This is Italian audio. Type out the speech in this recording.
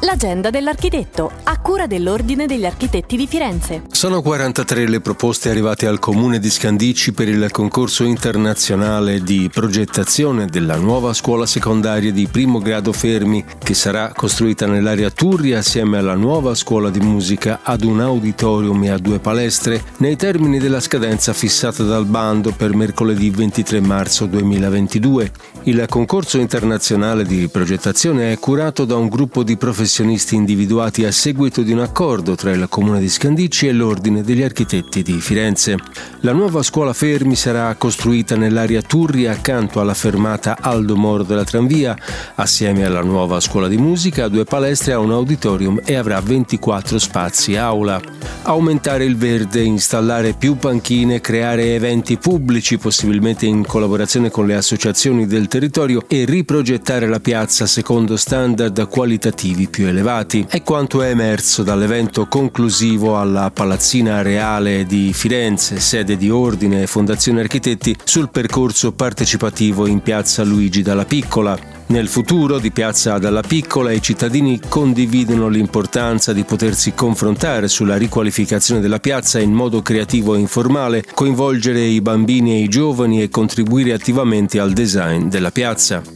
L'agenda dell'architetto, a cura dell'Ordine degli Architetti di Firenze. Sono 43 le proposte arrivate al Comune di Scandicci per il concorso internazionale di progettazione della nuova scuola secondaria di primo grado Fermi, che sarà costruita nell'area Turri assieme alla nuova scuola di musica ad un auditorium e a due palestre, nei termini della scadenza fissata dal bando per mercoledì 23 marzo 2022. Il concorso internazionale di progettazione è curato da un gruppo di professionisti professionisti individuati a seguito di un accordo tra il Comune di Scandicci e l'Ordine degli Architetti di Firenze. La nuova scuola Fermi sarà costruita nell'area Turri accanto alla fermata Aldo Moro della tranvia, assieme alla nuova scuola di musica, due palestre e un auditorium e avrà 24 spazi aula. Aumentare il verde, installare più panchine, creare eventi pubblici, possibilmente in collaborazione con le associazioni del territorio e riprogettare la piazza secondo standard qualitativi più elevati. È quanto è emerso dall'evento conclusivo alla Palazzina Reale di Firenze, sede di Ordine e Fondazione Architetti, sul percorso partecipativo in piazza Luigi Dalla Piccola. Nel futuro di Piazza Dalla Piccola i cittadini condividono l'importanza di potersi confrontare sulla riqualificazione della piazza in modo creativo e informale, coinvolgere i bambini e i giovani e contribuire attivamente al design della piazza.